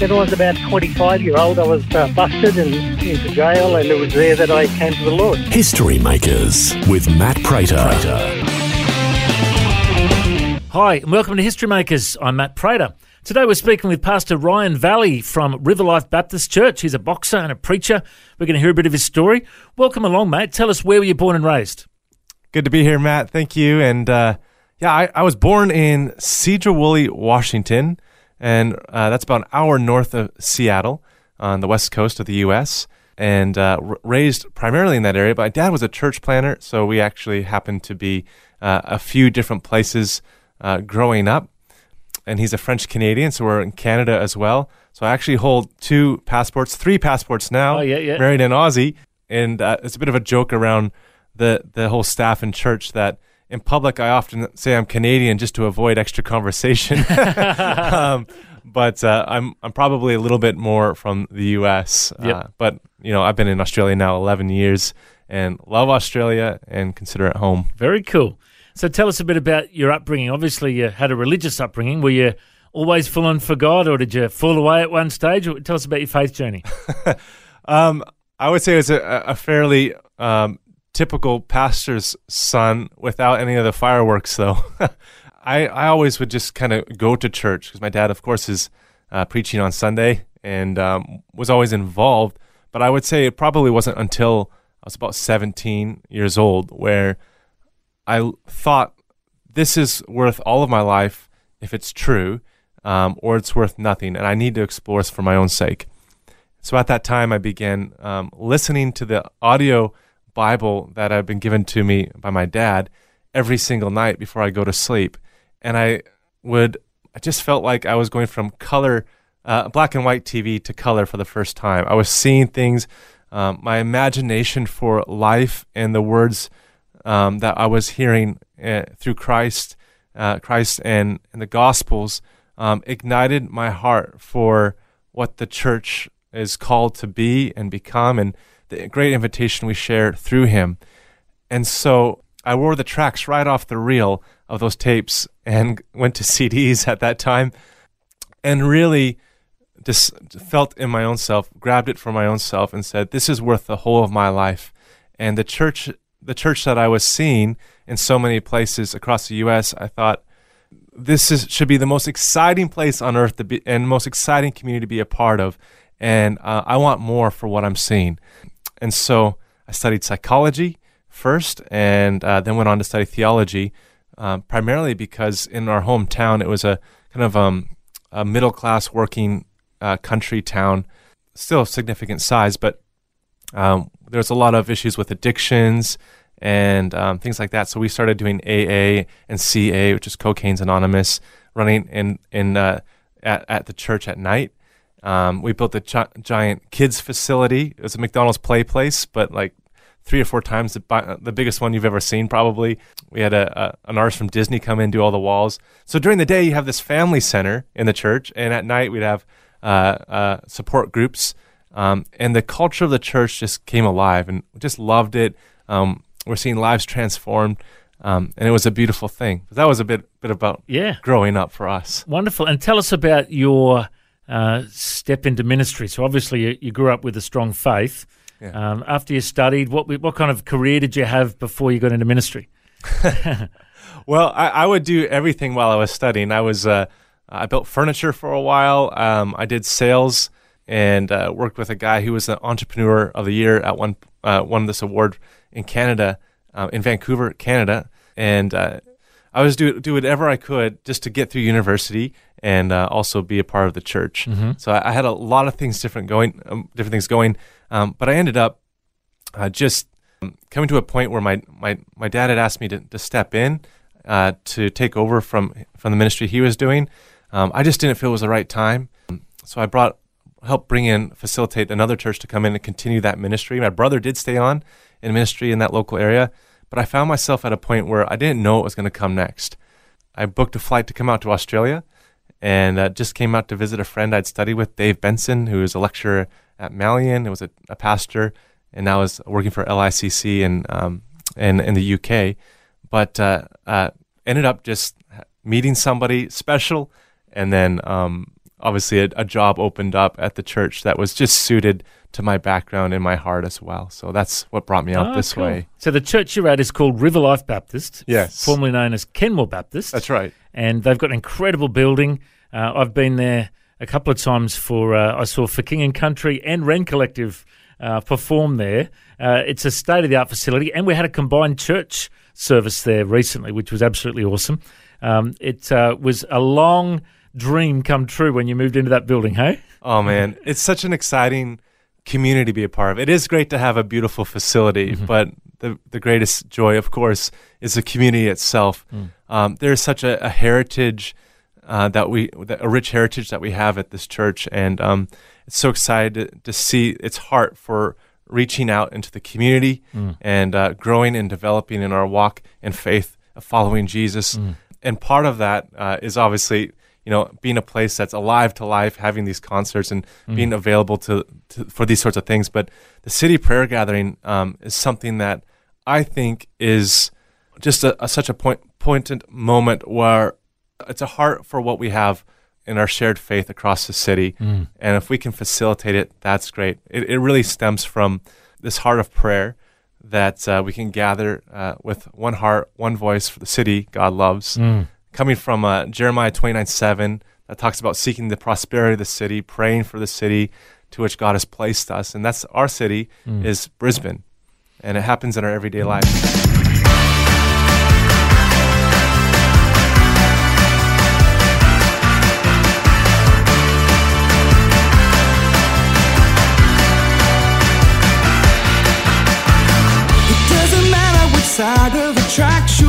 When I was about 25 year old, I was uh, busted and into jail, and it was there that I came to the Lord. History Makers with Matt Prater. Hi, and welcome to History Makers. I'm Matt Prater. Today we're speaking with Pastor Ryan Valley from River Life Baptist Church. He's a boxer and a preacher. We're going to hear a bit of his story. Welcome along, mate. Tell us where were you born and raised? Good to be here, Matt. Thank you. And uh, yeah, I, I was born in Sedro-Woolley, Washington and uh, that's about an hour north of Seattle on the west coast of the U.S. And uh, r- raised primarily in that area. But my dad was a church planner, so we actually happened to be uh, a few different places uh, growing up. And he's a French Canadian, so we're in Canada as well. So I actually hold two passports, three passports now. Oh, yeah, yeah. Married in Aussie, and uh, it's a bit of a joke around the the whole staff in church that in public, I often say I'm Canadian just to avoid extra conversation. um, but uh, I'm I'm probably a little bit more from the U.S. Yep. Uh, but you know, I've been in Australia now 11 years and love Australia and consider it home. Very cool. So tell us a bit about your upbringing. Obviously, you had a religious upbringing. Were you always full on for God, or did you fall away at one stage? Tell us about your faith journey. um, I would say it's a, a fairly um, typical pastor's son without any of the fireworks, though. I, I always would just kind of go to church because my dad, of course, is uh, preaching on Sunday and um, was always involved. But I would say it probably wasn't until I was about 17 years old where I thought this is worth all of my life if it's true, um, or it's worth nothing, and I need to explore this for my own sake. So at that time, I began um, listening to the audio Bible that had been given to me by my dad every single night before I go to sleep. And I would, I just felt like I was going from color, uh, black and white TV to color for the first time. I was seeing things, um, my imagination for life and the words um, that I was hearing uh, through Christ, uh, Christ and, and the Gospels um, ignited my heart for what the church is called to be and become. And the great invitation we share through him. And so I wore the tracks right off the reel of those tapes and went to CDs at that time and really just felt in my own self, grabbed it for my own self and said, this is worth the whole of my life. And the church, the church that I was seeing in so many places across the U.S., I thought, this is, should be the most exciting place on earth to be, and most exciting community to be a part of. And uh, I want more for what I'm seeing. And so I studied psychology first and uh, then went on to study theology, um, primarily because in our hometown it was a kind of um, a middle class working uh, country town, still significant size, but um, there was a lot of issues with addictions and um, things like that. So we started doing AA and CA, which is Cocaine's Anonymous, running in in uh, at at the church at night. Um, we built a gi- giant kids facility. It was a McDonald's play place, but like three or four times the, the biggest one you've ever seen, probably. We had a, a, an artist from Disney come in do all the walls. So during the day, you have this family center in the church, and at night, we'd have uh, uh, support groups. Um, and the culture of the church just came alive, and just loved it. Um, we're seeing lives transformed. Um, and it was a beautiful thing. But that was a bit bit about yeah. growing up for us. Wonderful. And tell us about your uh, step into ministry. So obviously you, you, grew up with a strong faith. Yeah. Um, after you studied, what what kind of career did you have before you got into ministry? well, I, I, would do everything while I was studying. I was uh, I built furniture for a while. Um, I did sales and uh, worked with a guy who was the entrepreneur of the year at one uh, won this award in Canada, uh, in Vancouver, Canada, and uh, I was do do whatever I could just to get through university and uh, also be a part of the church. Mhm. So I, I had a lot of things different going, um, different things going, um, but I ended up uh, just um, coming to a point where my my my dad had asked me to, to step in uh, to take over from from the ministry he was doing. Um, I just didn't feel it was the right time, so I brought helped bring in facilitate another church to come in and continue that ministry. My brother did stay on in ministry in that local area, but I found myself at a point where I didn't know what was going to come next. I booked a flight to come out to Australia, and uh, just came out to visit a friend I'd studied with, Dave Benson, who is a lecturer at Malyon. It was a, a pastor, and now is working for LICC in um, in in the UK. But uh, uh, ended up just meeting somebody special, and then um, obviously a, a job opened up at the church that was just suited to my background and my heart as well. So that's what brought me out Ah, this cool. way. So the church you're at is called River Life Baptist. Yes. Formerly known as Kenmore Baptist. That's right. And they've got an incredible building. Uh, I've been there a couple of times for, uh, I saw For King and Country and Rend Collective uh, perform there. Uh, it's a state of the art facility. And we had a combined church service there recently, which was absolutely awesome. Um, it uh, was a long dream come true when you moved into that building, hey? Oh man, it's such an exciting community to be a part of. It is great to have a beautiful facility, Mm-hmm. but the the greatest joy, of course, is the community itself. Mm. Um, there's such a, a heritage uh, that we, a rich heritage that we have at this church, and um, it's so excited to, to see its heart for reaching out into the community Mm. and uh, growing and developing in our walk in faith of following Jesus. Mm. And part of that uh, is obviously, you know, being a place that's alive to life, having these concerts and Mm. being available to, to for these sorts of things. But the city prayer gathering um, is something that I think is just a, a such a point poignant moment where it's a heart for what we have in our shared faith across the city. Mm. And if we can facilitate it, that's great. It, it really stems from this heart of prayer that uh, we can gather uh, with one heart, one voice for the city God loves. Mm. Coming from uh, Jeremiah 29 7, that talks about seeking the prosperity of the city, praying for the city to which God has placed us. And that's our city, Mm. is Brisbane. And it happens in our everyday life. It doesn't matter which side of the tracks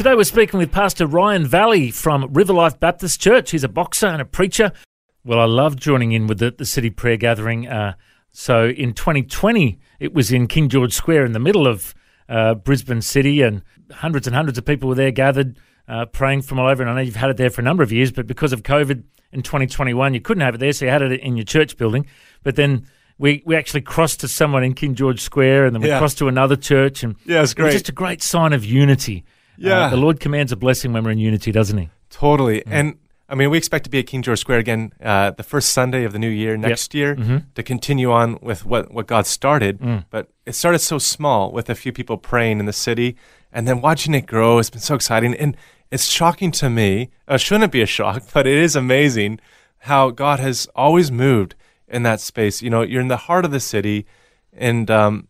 Today we're speaking with Pastor Ryan Valley from River Life Baptist Church. He's a boxer and a preacher. Well, I love joining in with the, the city prayer gathering. Uh, so in 2020, it was in King George Square in the middle of uh, Brisbane City, and hundreds and hundreds of people were there gathered uh, praying from all over. And I know you've had it there for a number of years, but because of COVID in 2021, you couldn't have it there, so you had it in your church building. But then we, we actually crossed to someone in King George Square, and then we Yeah. crossed to another church, and Yeah, it's it was great. just a great sign of unity. Uh, Yeah. the Lord commands a blessing when we're in unity, doesn't He? Totally. And I mean, we expect to be at King George Square again uh, the first Sunday of the new year next year Mhm. to continue on with what, what God started. Mm. But it started so small with a few people praying in the city and then watching it grow. It's been so exciting. And it's shocking to me. Uh, shouldn't be a shock, but it is amazing how God has always moved in that space. You know, you're in the heart of the city and, um,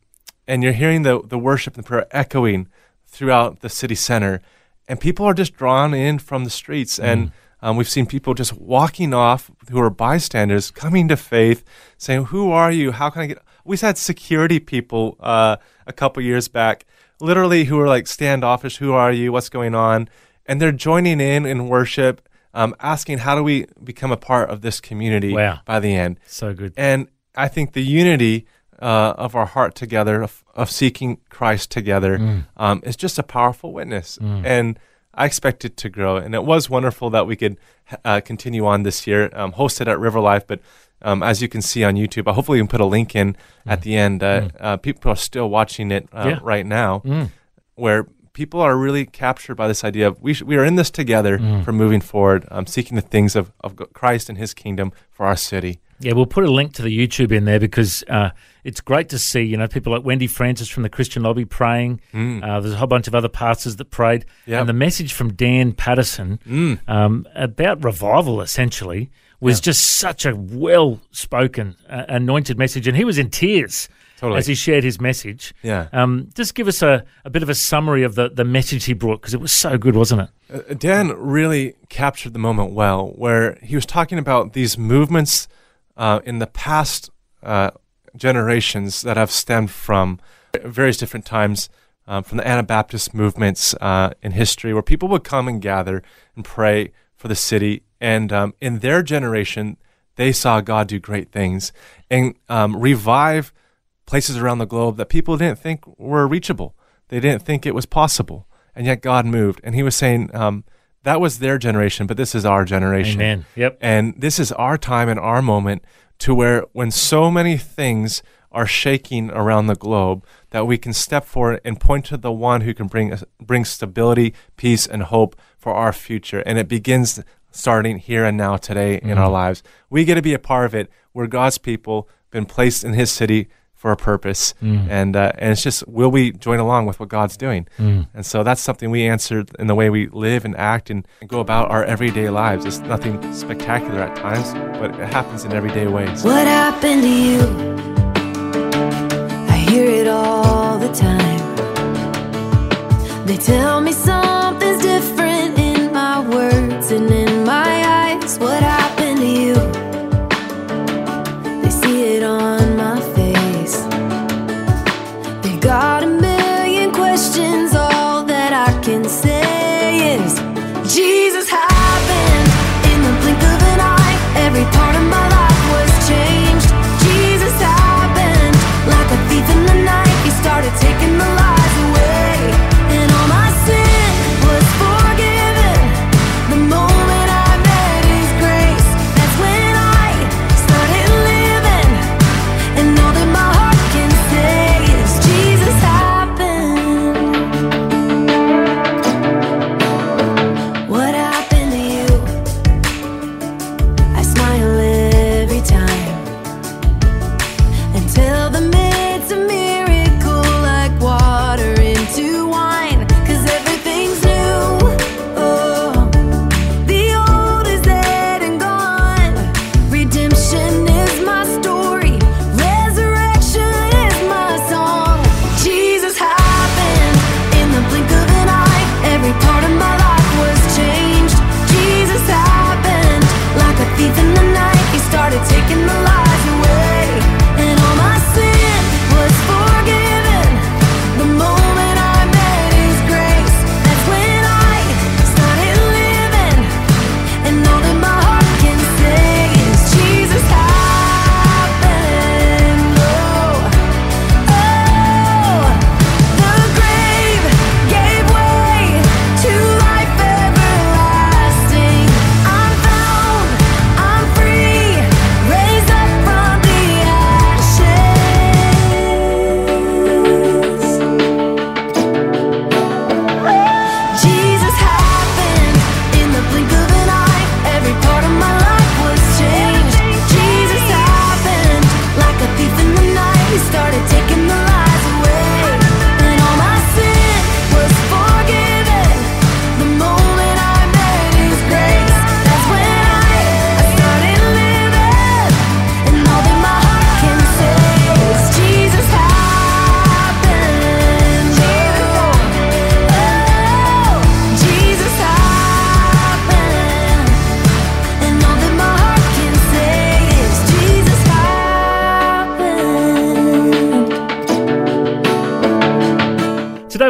and you're hearing the, the worship and prayer echoing throughout the city center. And people are just drawn in from the streets. And um, we've seen people just walking off who are bystanders, coming to faith, saying, Who are you? How can I get. We've had security people uh, a couple years back, literally, who are like standoffish. Who are you? What's going on? And they're joining in in worship, um, asking, How do we become a part of this community Wow. by the end? So good. And I think the unity uh, of our heart together, of, of seeking Christ together, Mm. um, is just a powerful witness. And I expect it to grow. And it was wonderful that we could uh, continue on this year, um, hosted at River Life. But um, as you can see on YouTube, uh, hopefully we can put a link in at the end. Uh, uh, people are still watching it uh, Mm. Yeah. right now, Mm. where people are really captured by this idea of we, sh- we are in this together Mm. for moving forward, um, seeking the things of, of Christ and his kingdom for our city. Yeah, we'll put a link to the YouTube in there because uh, it's great to see, you know, people like Wendy Francis from the Christian Lobby praying. Mm. Uh, there's a whole bunch of other pastors that prayed. Yep. And the message from Dan Patterson Mm. um, about revival, essentially, was just such a well spoken, uh, anointed message. And he was in tears Totally. as he shared his message. Yeah. Um, just give us a, a bit of a summary of the, the message he brought because it was so good, wasn't it? Uh, Dan really captured the moment well, where he was talking about these movements uh, in the past uh, generations that have stemmed from various different times, um, from the Anabaptist movements uh, in history, where people would come and gather and pray for the city. And um, in their generation, they saw God do great things and um, revive places around the globe that people didn't think were reachable. They didn't think it was possible. And yet God moved. And he was saying um, that was their generation, but this is our generation. Amen. Yep. And this is our time and our moment to where when so many things are shaking around the globe that we can step forward and point to the one who can bring bring stability, peace, and hope for our future. And it begins starting here and now today in our mm-hmm. lives. We get to be a part of it. We're God's people, been placed in His city for a purpose, and uh, and it's just will we join along with what God's doing? And so that's something we answer in the way we live and act and, and go about our everyday lives. It's nothing spectacular at times, but it happens in everyday ways. What happened to you? I hear it all the time. They tell me something's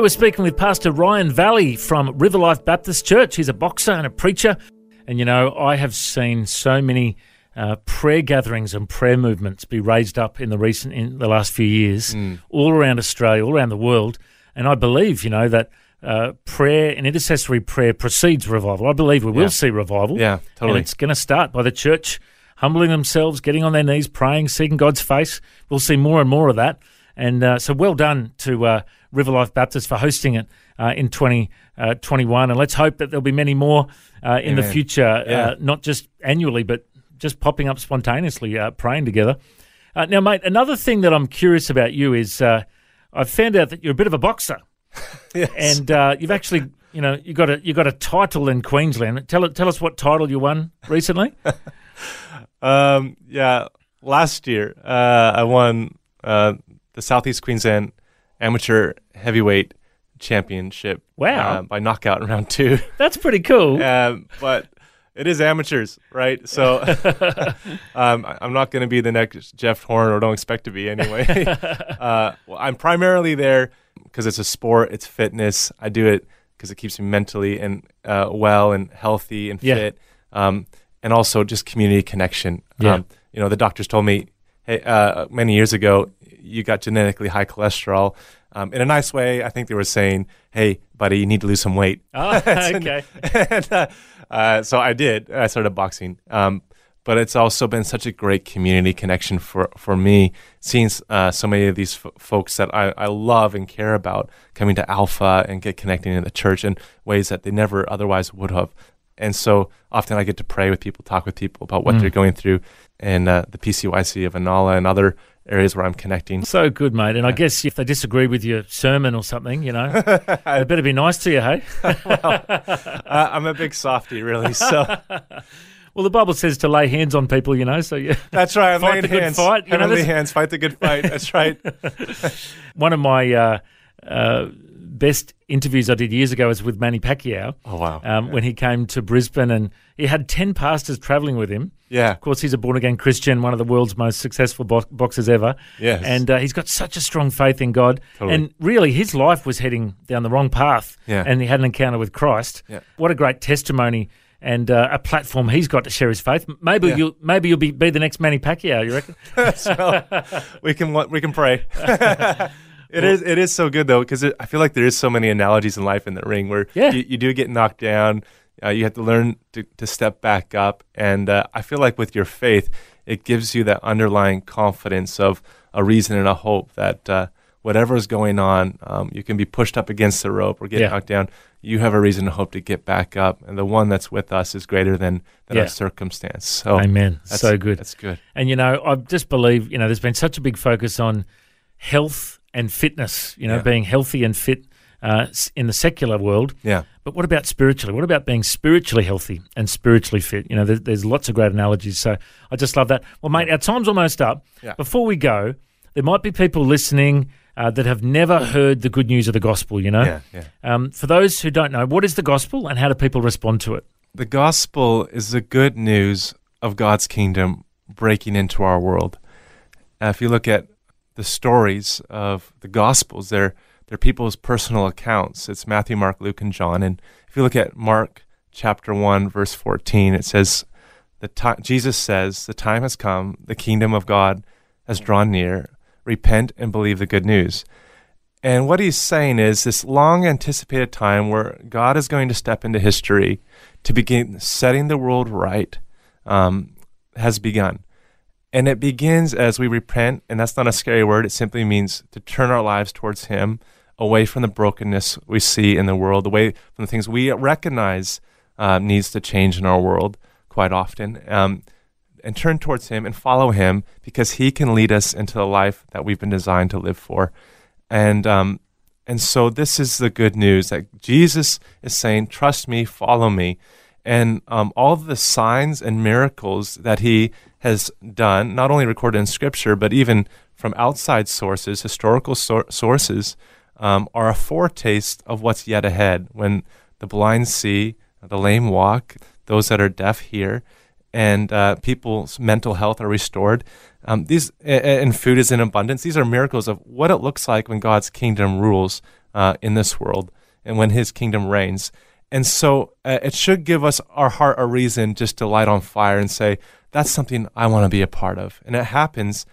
Today we're speaking with Pastor Ryan Valley from River Life Baptist Church. He's a boxer and a preacher. And you know, I have seen so many uh, prayer gatherings and prayer movements be raised up in the recent, in the last few years, all around Australia, all around the world. And I believe, you know, that uh, prayer and intercessory prayer precedes revival. I believe we will Yeah. see revival. Yeah, totally. And it's going to start by the church humbling themselves, getting on their knees, praying, seeking God's face. We'll see more and more of that. And uh, so, well done to uh, River Life Baptist for hosting it uh, in 2021. and let's hope that there'll be many more uh, in the future, Yeah. uh, not just annually, but just popping up spontaneously, uh, praying together. Uh, now, mate, another thing that I'm curious about you is uh, I've found out that you're a bit of a boxer, and uh, you've actually, you know, you got a you got a title in Queensland. Tell tell us what title you won recently. Um, yeah, last year uh, I won uh, the Southeast Queensland Amateur Heavyweight Championship. Wow. uh, by knockout in round two. That's pretty cool. Um, but it is amateurs, right? So um, I'm not going to be the next Jeff Horn, or don't expect to be anyway. uh, well, I'm primarily there because it's a sport, it's fitness. I do it because it keeps me mentally and uh, well and healthy and Yeah. fit, um, and also just community connection. Yeah. Um, you know, the doctors told me, hey, uh, many years ago, you got genetically high cholesterol. Um, in a nice way, I think they were saying, "Hey, buddy, you need to lose some weight." Oh, okay. and, uh, uh, so I did. I started boxing. Um, but it's also been such a great community connection for, for me, seeing uh, so many of these f- folks that I, I love and care about coming to Alpha and get connecting in the church in ways that they never otherwise would have. And so often I get to pray with people, talk with people about what Mm. they're going through and uh, the PCYC of Annerley and other areas where I'm connecting. So good, mate. And I guess if they disagree with your sermon or something, you know, they better be nice to you, hey? uh, I'm a big softy, really. So well, the Bible says to lay hands on people, you know. So yeah, that's right. I'm Fight the good fight, you know, Heavenly hands. Fight the good fight. That's right. One of my uh, uh, best interviews I did years ago was with Manny Pacquiao. Oh, wow. Um, When he came to Brisbane, and he had ten pastors travelling with him. Yeah. Of course, he's a born again Christian, one of the world's most successful bo- boxers ever. Yes. And uh, he's got such a strong faith in God. Totally. And really, his life was heading down the wrong path. Yeah. And he had an encounter with Christ. Yeah. What a great testimony and uh, a platform he's got to share his faith. Maybe Yeah. you'll maybe you'll be, be the next Manny Pacquiao. You reckon? so we can we can pray. It is it is so good though because I feel like there is so many analogies in life in the ring where Yeah. you, you do get knocked down, uh, you have to learn to, to step back up, and uh, I feel like with your faith, it gives you that underlying confidence of a reason and a hope that uh, whatever is going on, um, you can be pushed up against the rope or get Yeah. knocked down. You have a reason to hope to get back up, and the one that's with us is greater than, than Yeah. our circumstance. So, Amen. so good. That's good. And you know, I just believe you know, there's been such a big focus on health and fitness. You know, Yeah. being healthy and fit uh, in the secular world. Yeah. But what about spiritually? What about being spiritually healthy and spiritually fit? You know, there's, there's lots of great analogies. So I just love that. Well, mate, our time's almost up. Yeah. Before we go, there might be people listening uh, that have never heard the good news of the gospel. You know, Yeah, yeah. Um, for those who don't know, what is the gospel and how do people respond to it? The gospel is the good news of God's kingdom breaking into our world. Uh, if you look at the stories of the gospels, they're they're people's personal accounts. It's Matthew, Mark, Luke, and John. And if you look at Mark chapter one, verse fourteen, it says, "The Jesus says, the time has come. The kingdom of God has drawn near. Repent and believe the good news." And what he's saying is this long anticipated time where God is going to step into history to begin setting the world right um, has begun. And it begins as we repent, and that's not a scary word. It simply means to turn our lives towards Him, away from the brokenness we see in the world, away from the things we recognize uh, needs to change in our world quite often, um, and turn towards Him and follow Him because He can lead us into the life that we've been designed to live for. And um, and so this is the good news that Jesus is saying, "Trust me, follow me," and um, all the signs and miracles that He has done, not only recorded in Scripture, but even from outside sources, historical sor- sources, um, are a foretaste of what's yet ahead. When the blind see, the lame walk, those that are deaf hear, and uh, people's mental health are restored. Um, these and food is in abundance. These are miracles of what it looks like when God's kingdom rules uh, in this world and when His kingdom reigns. And so uh, it should give us our heart a reason just to light on fire and say, that's something I want to be a part of. And it happens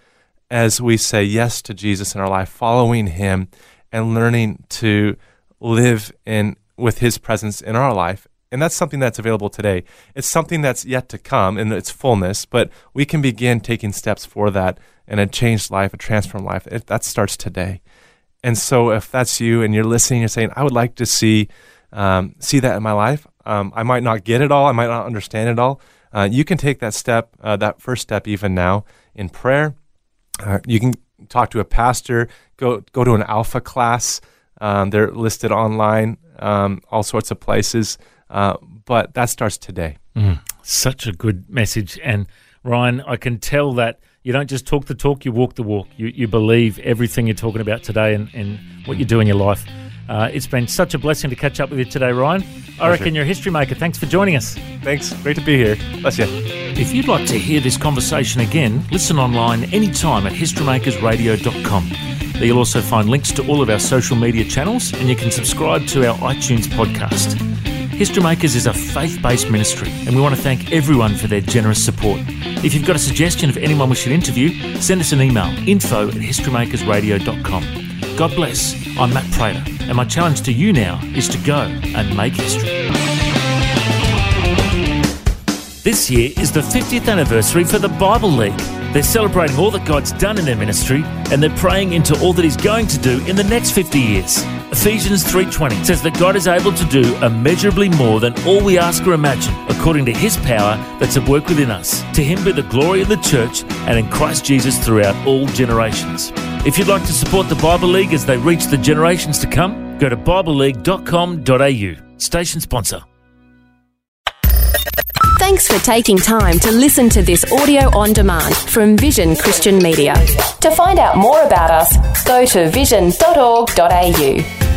as we say yes to Jesus in our life, following Him and learning to live in with His presence in our life. And that's something that's available today. It's something that's yet to come in its fullness, but we can begin taking steps for that and a changed life, a transformed life. It, that starts today. And so, if that's you and you're listening, you're saying, "I would like to see um, see that in my life." Um, I might not get it all. I might not understand it all. Uh, you can take that step, uh, that first step, even now in prayer. Uh, you can talk to a pastor. Go go to an Alpha class. Um, they're listed online, um, all sorts of places. Uh, but that starts today. Mm, such a good message, and Ryan, I can tell that you don't just talk the talk, you walk the walk. You, you believe everything you're talking about today and, and what you do in your life. Uh, it's been such a blessing to catch up with you today, Ryan. I Pleasure. reckon you're a history maker. Thanks for joining us. Thanks. Great to be here. Bless you. If you'd like to hear this conversation again, listen online anytime at historymakersradio.com. There you'll also find links to all of our social media channels and you can subscribe to our iTunes podcast. History Makers is a faith based ministry, and we want to thank everyone for their generous support. If you've got a suggestion of anyone we should interview, send us an email info at historymakersradio.com. God bless. I'm Matt Prater, and my challenge to you now is to go and make history. This year is the 50th anniversary for the Bible League. They're celebrating all that God's done in their ministry and they're praying into all that he's going to do in the next 50 years. Ephesians 3:20 says that God is able to do immeasurably more than all we ask or imagine according to his power that's at work within us. To him be the glory of the church and in Christ Jesus throughout all generations. If you'd like to support the Bible League as they reach the generations to come, go to bibleleague.com.au. Station sponsor. Thanks for taking time to listen to this audio on demand from Vision Christian Media. To find out more about us, go to vision.org.au.